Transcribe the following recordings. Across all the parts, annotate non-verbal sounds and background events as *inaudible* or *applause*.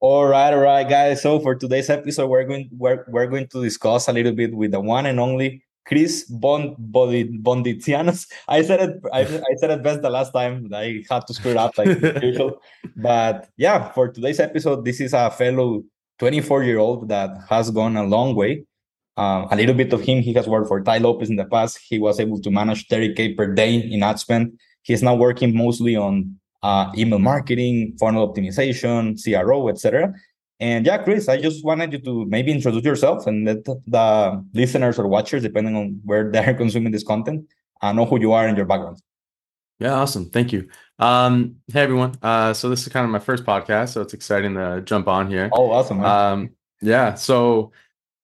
All right, all right, guys. So for today's episode, we're going we're, we're going to discuss a little bit with the one and only Chris Bond Bonditianos. *laughs* I said it I, I said it best the last time. I had to screw it up like *laughs* usual. But yeah, for today's episode, this is a fellow 24 year old that has gone a long way. Um, a little bit of him, he has worked for Tai Lopez in the past. He was able to manage 30k per day in ad spend. He's now working mostly on uh, email marketing, funnel optimization, CRO, etc. And yeah, Chris, I just wanted you to maybe introduce yourself and let the listeners or watchers, depending on where *laughs* they're consuming this content, uh, know who you are and your background. Yeah, awesome. Thank you. Um, hey everyone. Uh, so this is kind of my first podcast, so it's exciting to jump on here. Oh, awesome. Um, yeah. So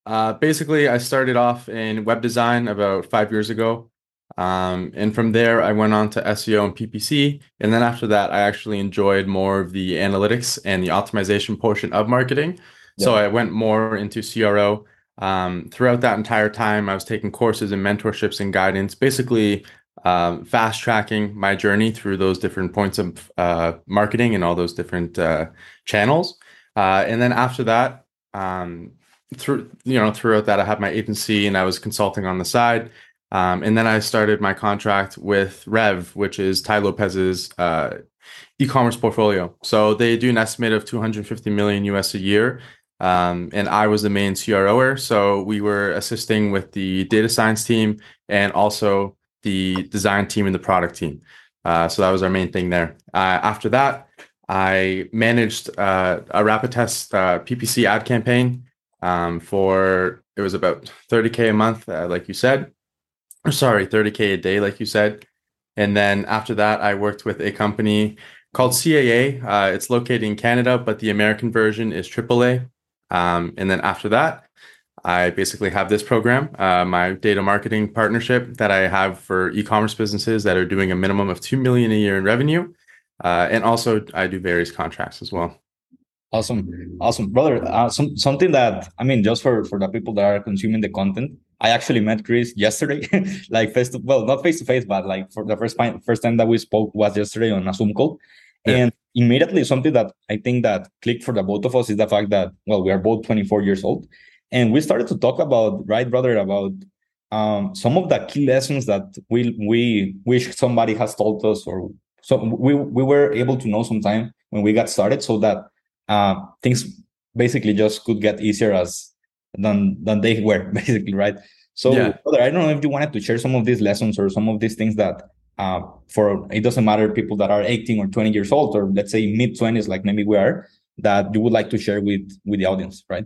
uh, basically, I started off in web design about five years ago. Um, and from there, I went on to SEO and PPC. And then after that, I actually enjoyed more of the analytics and the optimization portion of marketing. Yeah. So I went more into CRO. Um, throughout that entire time, I was taking courses and mentorships and guidance, basically um, fast tracking my journey through those different points of uh, marketing and all those different uh, channels. Uh, and then after that, um, through you know throughout that, I had my agency and I was consulting on the side. Um, and then I started my contract with Rev, which is Tai Lopez's uh, e-commerce portfolio. So they do an estimate of 250 million US a year. Um, and I was the main CROer. So we were assisting with the data science team and also the design team and the product team. Uh, so that was our main thing there. Uh, after that, I managed uh, a rapid test uh, PPC ad campaign um, for it was about 30k a month, uh, like you said sorry, 30K a day, like you said. And then after that, I worked with a company called CAA. Uh, it's located in Canada, but the American version is AAA. Um, and then after that, I basically have this program, uh, my data marketing partnership that I have for e-commerce businesses that are doing a minimum of two million a year in revenue, uh, and also I do various contracts as well. Awesome, awesome, brother. Uh, some, something that I mean, just for for the people that are consuming the content, I actually met Chris yesterday, *laughs* like face to well, not face to face, but like for the first time, first time that we spoke was yesterday on a Zoom call, yeah. and immediately something that I think that clicked for the both of us is the fact that well, we are both 24 years old, and we started to talk about right, brother, about um, some of the key lessons that we we wish somebody has told us, or so we we were able to know sometime when we got started, so that uh, things basically just could get easier as than than they were *laughs* basically right? So yeah. brother, i don't know if you wanted to share some of these lessons or some of these things that uh, for it doesn't matter people that are 18 or 20 years old or let's say mid 20s like maybe we are that you would like to share with with the audience right?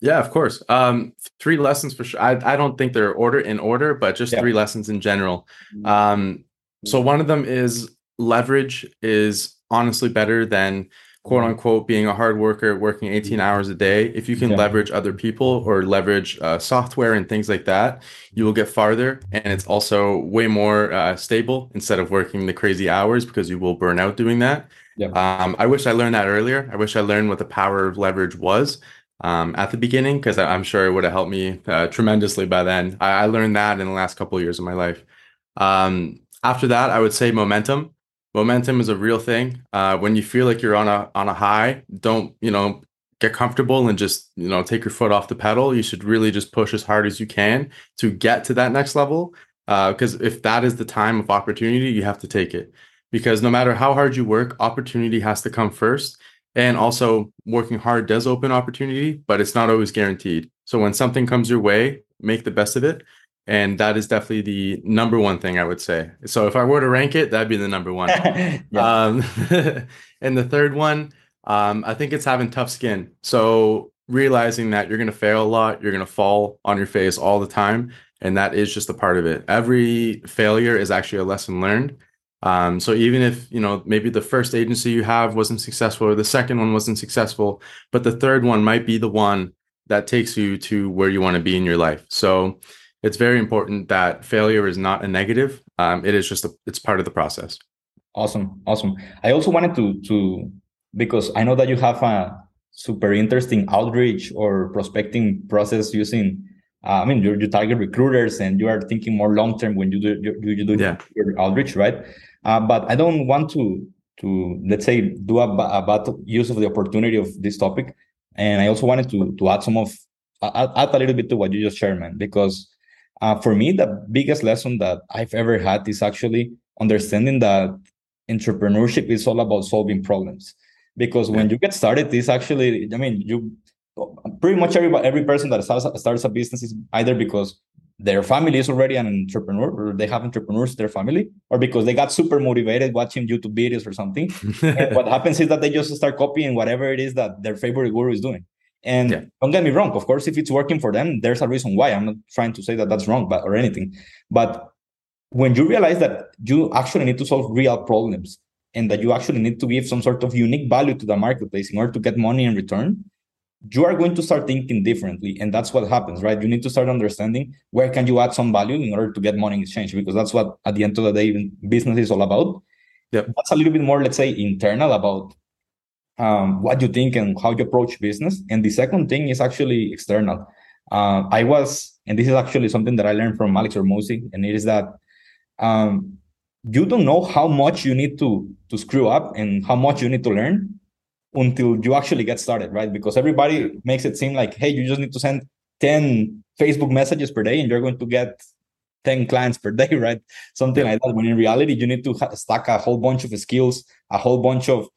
Yeah of course. Um three lessons for sure. I, I don't think they're order in order but just yeah. three lessons in general. Um so one of them is leverage is honestly better than quote unquote being a hard worker working 18 hours a day if you can yeah. leverage other people or leverage uh, software and things like that you will get farther and it's also way more uh, stable instead of working the crazy hours because you will burn out doing that. Yeah. um, i wish i learned that earlier. I wish i learned what the power of leverage was um, at the beginning because i'm sure it would have helped me uh, tremendously by then. I, I, learned that in the last couple of years of my life. Um, after that i would say momentum momentum is a real thing. Uh, when you feel like you're on a on a high, don't you know get comfortable and just you know take your foot off the pedal. You should really just push as hard as you can to get to that next level. Because uh, if that is the time of opportunity, you have to take it. Because no matter how hard you work, opportunity has to come first. And also, working hard does open opportunity, but it's not always guaranteed. So when something comes your way, make the best of it and that is definitely the number one thing I would say. So if I were to rank it, that'd be the number one. *laughs* um, *laughs* and the third one, um, I think it's having tough skin. So realizing that you're going to fail a lot, you're going to fall on your face all the time, and that is just a part of it. Every failure is actually a lesson learned. Um, so even if you know maybe the first agency you have wasn't successful or the second one wasn't successful, but the third one might be the one that takes you to where you want to be in your life. So it's very important that failure is not a negative. Um, it is just a, it's part of the process. Awesome, awesome. I also wanted to to because I know that you have a super interesting outreach or prospecting process using. Uh, I mean, you, you target recruiters and you are thinking more long term when you do you, you do yeah. your outreach, right? Uh, but I don't want to to let's say do a, a bad use of the opportunity of this topic, and I also wanted to to add some of add, add a little bit to what you just shared, man, because uh, for me the biggest lesson that I've ever had is actually understanding that entrepreneurship is all about solving problems. Because when you get started, this actually, I mean, you pretty much every every person that starts, starts a business is either because their family is already an entrepreneur or they have entrepreneurs in their family or because they got super motivated watching youtube videos or something. *laughs* What happens is that they just start copying whatever it is that their favorite guru is doing and yeah. don't get me wrong of course if it's working for them there's a reason why. I'm not trying to say that that's wrong but or anything. But when you realize that you actually need to solve real problems and that you actually need to give some sort of unique value to the marketplace in order to get money in return you are going to start thinking differently. And that's what happens right? You need to start understanding where can you add some value in order to get money in exchange because that's what at the end of the day business is all about. Yep. that's a little bit more let's say internal about um, what you think and how you approach business and the second thing is actually external uh, i was and this is actually something that i learned from alex Hormozi, and it is that um, you don't know how much you need to to screw up and how much you need to learn until you actually get started, right? Because everybody makes it seem like, hey, you just need to send 10 Facebook messages per day and you're going to get 10 clients per day, *laughs* right? Something like that. When in reality, you need to stack a whole bunch of skills, a whole bunch of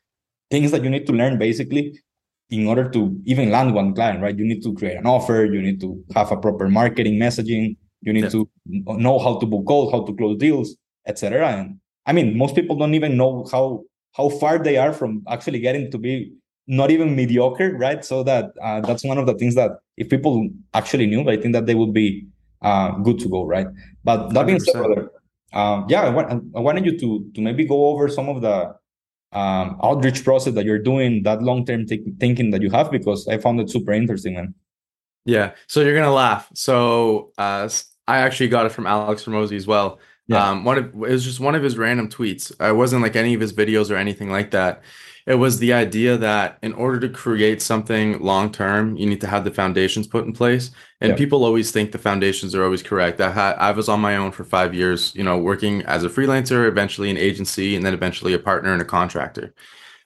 things that you need to learn basically in order to even land one client, right? You need to create an offer, you need to have a proper marketing messaging, you need yeah. to know how to book calls, how to close deals, etc. And I mean, most people don't even know how how far they are from actually getting to be not even mediocre, right? So that uh, that's one of the things that if people actually knew, I think that they would be uh, good to go, right? But that being said, um, yeah, I, want, I wanted you to to maybe go over some of the um, outreach process that you're doing, that long term th- thinking that you have, because I found it super interesting, man. Yeah, so you're gonna laugh. So uh, I actually got it from Alex Hormozi as well. Yeah. Um, one of it was just one of his random tweets. It wasn't like any of his videos or anything like that. It was the idea that in order to create something long term, you need to have the foundations put in place. And yeah. people always think the foundations are always correct. I had I was on my own for five years, you know, working as a freelancer, eventually an agency, and then eventually a partner and a contractor.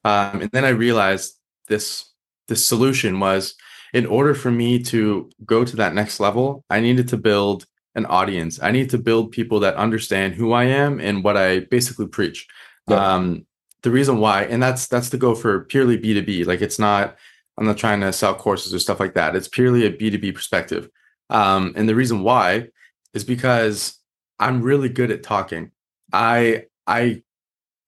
Um, and then I realized this this solution was in order for me to go to that next level, I needed to build an audience. I need to build people that understand who I am and what I basically preach. Yeah. Um, the reason why, and that's that's the go for purely B two B. Like it's not. I'm not trying to sell courses or stuff like that. It's purely a B two B perspective. Um, and the reason why is because I'm really good at talking. I I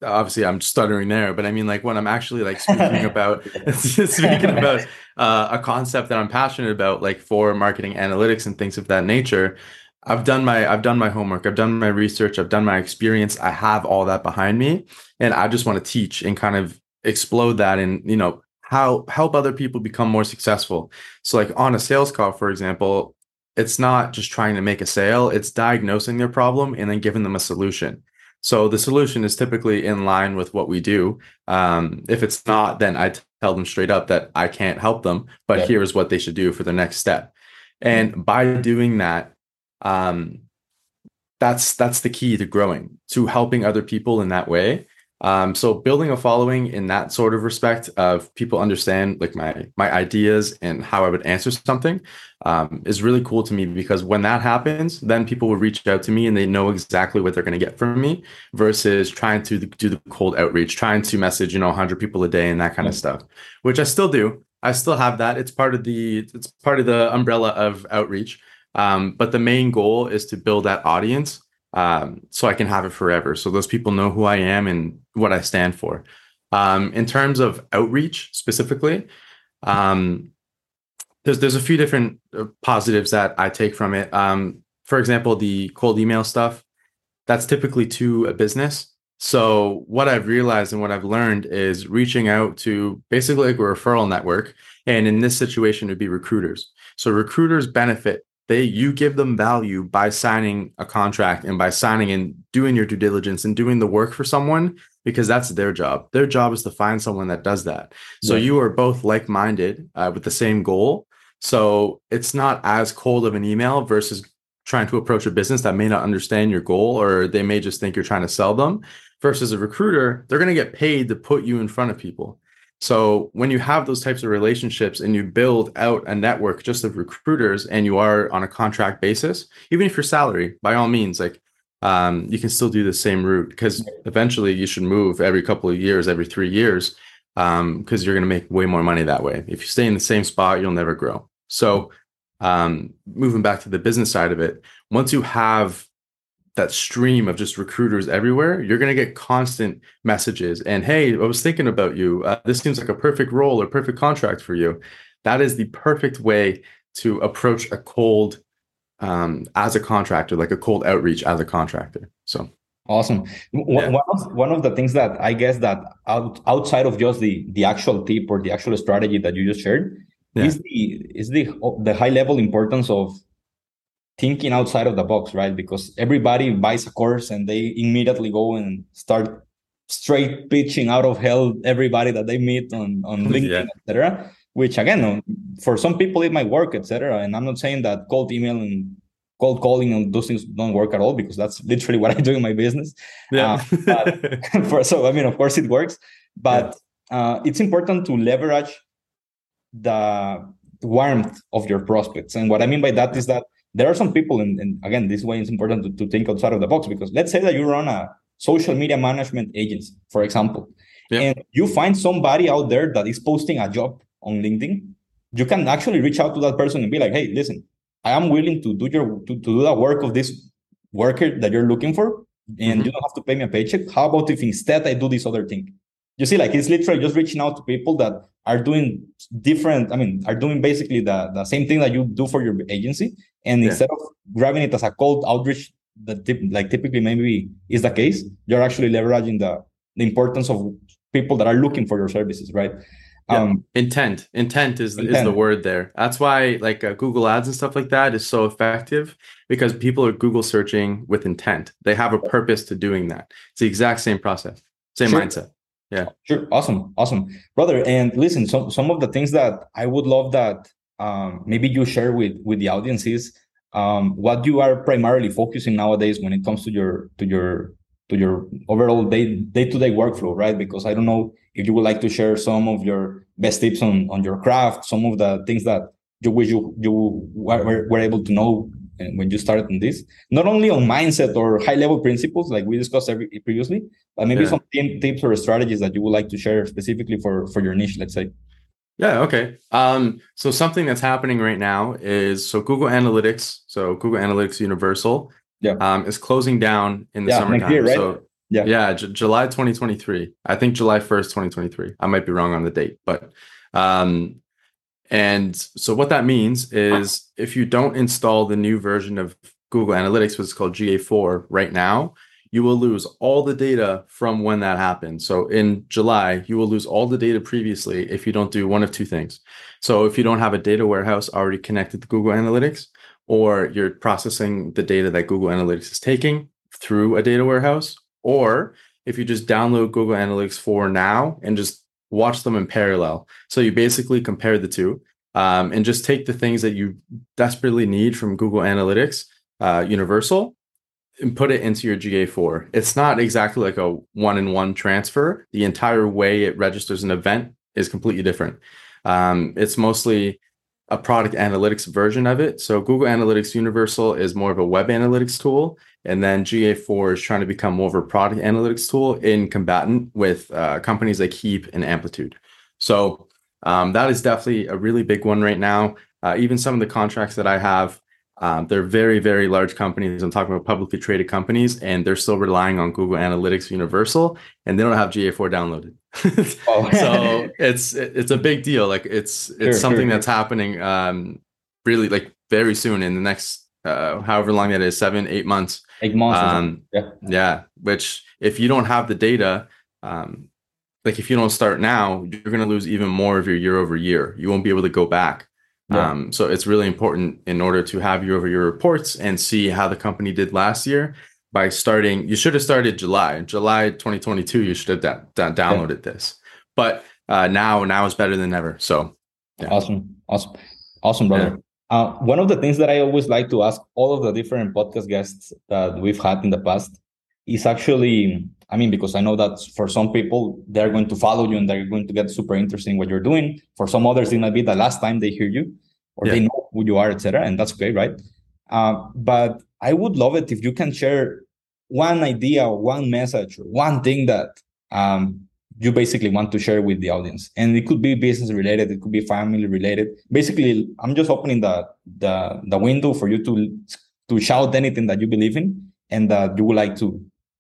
obviously I'm stuttering there, but I mean like when I'm actually like speaking *laughs* about *laughs* speaking about uh, a concept that I'm passionate about, like for marketing analytics and things of that nature, I've done my I've done my homework, I've done my research, I've done my experience. I have all that behind me and I just want to teach and kind of explode that and, you know, how help other people become more successful. So like on a sales call for example, it's not just trying to make a sale, it's diagnosing their problem and then giving them a solution. So the solution is typically in line with what we do. Um, if it's not, then I tell them straight up that I can't help them, but yeah. here's what they should do for the next step. And by doing that, um, that's that's the key to growing to helping other people in that way um, so building a following in that sort of respect of people understand like my my ideas and how I would answer something um, is really cool to me because when that happens, then people will reach out to me and they know exactly what they're going to get from me versus trying to do the cold outreach, trying to message you know 100 people a day and that kind of stuff, which I still do. I still have that. It's part of the it's part of the umbrella of outreach. Um, but the main goal is to build that audience um, so I can have it forever. So those people know who I am and what I stand for. Um, in terms of outreach specifically, um, there's there's a few different uh, positives that I take from it. Um, for example, the cold email stuff, that's typically to a business. So what I've realized and what I've learned is reaching out to basically like a referral network, and in this situation, it would be recruiters. So recruiters benefit they you give them value by signing a contract and by signing and doing your due diligence and doing the work for someone because that's their job their job is to find someone that does that so yeah. you are both like-minded uh, with the same goal so it's not as cold of an email versus trying to approach a business that may not understand your goal or they may just think you're trying to sell them versus a recruiter, they're going to get paid to put you in front of people. So when you have those types of relationships and you build out a network just of recruiters and you are on a contract basis, even if you're salary, by all means, like um, you can still do the same route because eventually you should move every couple of years, every three years, because um, you're going to make way more money that way. If you stay in the same spot, you'll never grow. So um, moving back to the business side of it, once you have that stream of just recruiters everywhere, you're going to get constant messages. And hey, I was thinking about you. Uh, this seems like a perfect role or perfect contract for you. That is the perfect way to approach a cold um, as a contractor, like a cold outreach as a contractor. So awesome. Yeah. One, of, one of the things that I guess that out, outside of just the the actual tip or the actual strategy that you just shared yeah. is the is the the high level importance of thinking outside of the box, right? Because everybody buys a course and they immediately go and start straight pitching out of hell everybody that they meet on on *laughs* LinkedIn, yeah. etc. Which again, for some people it might work, etc. And I'm not saying that cold email and cold calling and those things don't work at all because that's literally what *laughs* I do in my business. Yeah. Uh, *laughs* for, so I mean, of course it works, but yeah. uh, it's important to leverage the warmth of your prospects. And what I mean by that is that there are some people, and, and again, this way it's important to, to think outside of the box because let's say that you run a social media management agency, for example, and you find somebody out there that is posting a job on LinkedIn, you can actually reach out to that person and be like, hey, listen, I am willing to do your to, to do the work of this worker that you're looking for, and mm-hmm. you don't have to pay me a paycheck. How about if instead I do this other thing? You see, like it's literally just reaching out to people that are doing different, I mean, are doing basically the, the same thing that you do for your agency. And yeah. instead of grabbing it as a cold outreach that tip, like typically maybe is the case, you're actually leveraging the, the importance of people that are looking for your services, right? Yeah. Um, intent, intent is intent. is the word there. That's why like uh, Google Ads and stuff like that is so effective because people are Google searching with intent. They have a purpose to doing that. It's the exact same process, same sure. mindset. Yeah. Sure. Awesome. Awesome. Brother. And listen, some some of the things that I would love that um, maybe you share with with the audience is um, what you are primarily focusing nowadays when it comes to your to your to your overall day day to day workflow, right? Because I don't know if you would like to share some of your best tips on on your craft, some of the things that you wish you you were, were able to know when you started in this, not only on mindset or high level principles like we discussed every, previously, but maybe yeah. some tips or strategies that you would like to share specifically for for your niche, let's say. Yeah. Okay. Um, so something that's happening right now is so Google Analytics, so Google Analytics Universal, yeah, um, is closing down in the yeah, summertime. Year, right? So yeah, yeah, J- July 2023. I think July 1st, 2023. I might be wrong on the date, but um, and so what that means is if you don't install the new version of Google Analytics, which is called GA4 right now, you will lose all the data from when that happened. So in July, you will lose all the data previously if you don't do one of two things. So if you don't have a data warehouse already connected to Google Analytics, or you're processing the data that Google Analytics is taking through a data warehouse, or if you just download Google Analytics 4 now and just watch them in parallel. So you basically compare the two um, and just take the things that you desperately need from Google Analytics uh, Universal and put it into your GA4. It's not exactly like a one in one transfer. The entire way it registers an event is completely different. Um, it's mostly a product analytics version of it. So Google Analytics Universal is more of a web analytics tool. And then GA4 is trying to become more of a product analytics tool in combatant with uh, companies like Heap and Amplitude. So um, that is definitely a really big one right now. Uh, even some of the contracts that I have, um, they're very, very large companies. I'm talking about publicly traded companies, and they're still relying on Google Analytics Universal, and they don't have GA4 downloaded. *laughs* oh. so it's it's a big deal. Like it's it's sure, something sure. that's happening um, really like very soon in the next uh, however long that is, seven, eight months. Eight months. Um, yeah. Yeah. Which if you don't have the data, um, like if you don't start now, you're going to lose even more of your year over year. You won't be able to go back. Yeah. Um, so it's really important in order to have year over year reports and see how the company did last year by starting. You should have started July, July 2022. You should have da- da- downloaded yeah. this, but uh, now now is better than ever. So yeah. awesome, awesome, awesome, brother. Uh, one of the things that I always like to ask all of the different podcast guests that we've had in the past is actually, I mean, because I know that for some people, they're going to follow you and they're going to get super interested in what you're doing. For some others, it might be the last time they hear you or yeah. they know who you are, etc. And that's okay, right? Uh, but I would love it if you can share one idea one message one thing that um, you basically want to share with the audience. And it could be business related it could be family related. Basically i'm just opening the the, the window for you to to shout anything that you believe in and that you would like to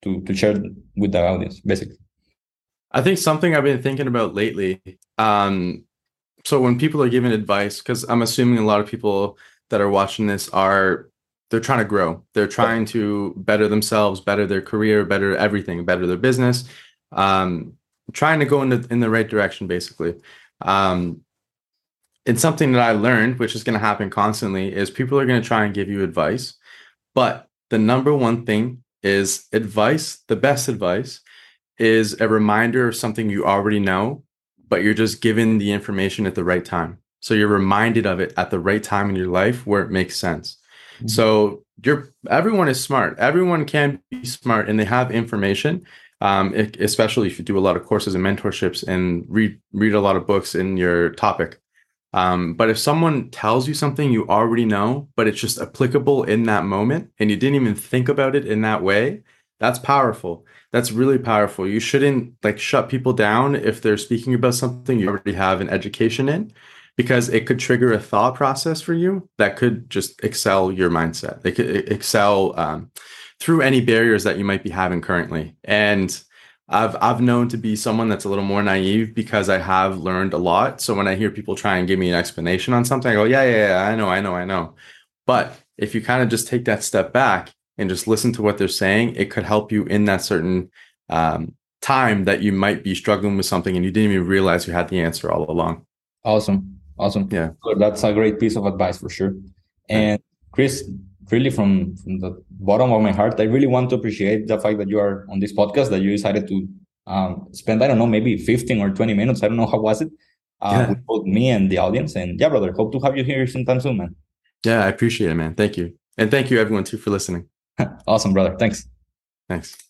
to to share with the audience basically. I think something i've been thinking about lately um so when people are giving advice because i'm assuming a lot of people that are watching this are they're trying to grow. They're trying to better themselves better their career better everything better their business. Um trying to go in the in the right direction basically. Um it's something that i learned which is going to happen constantly is people are going to try and give you advice but the number one thing is advice the best advice is a reminder of something you already know but you're just given the information at the right time. So you're reminded of it at the right time in your life where it makes sense. Mm-hmm. so you're everyone is smart. Everyone can be smart and they have information um, especially if you do a lot of courses and mentorships and read read a lot of books in your topic. Um, but if someone tells you something you already know, but it's just applicable in that moment, and you didn't even think about it in that way, that's powerful. That's really powerful. You shouldn't like shut people down if they're speaking about something you already have an education in, because it could trigger a thought process for you that could just excel your mindset. They could excel. Um, through any barriers that you might be having currently. And I've I've known to be someone that's a little more naive because I have learned a lot. So when I hear people try and give me an explanation on something, I go, yeah, yeah, yeah, I know, I know, I know. But if you kind of just take that step back and just listen to what they're saying, it could help you in that certain um, time that you might be struggling with something and you didn't even realize you had the answer all along. Awesome. Awesome. Yeah. So that's a great piece of advice for sure. And Chris, really from, from the bottom of my heart, I really want to appreciate the fact that you are on this podcast, that you decided to um, spend, I don't know, maybe 15 or 20 minutes. I don't know *laughs* how was it uh, yeah. with both me and the audience. And yeah, brother, hope to have you here sometime soon, man. Yeah, I appreciate it, man. Thank you. And thank you everyone too for listening. *laughs* awesome, brother. Thanks. Thanks.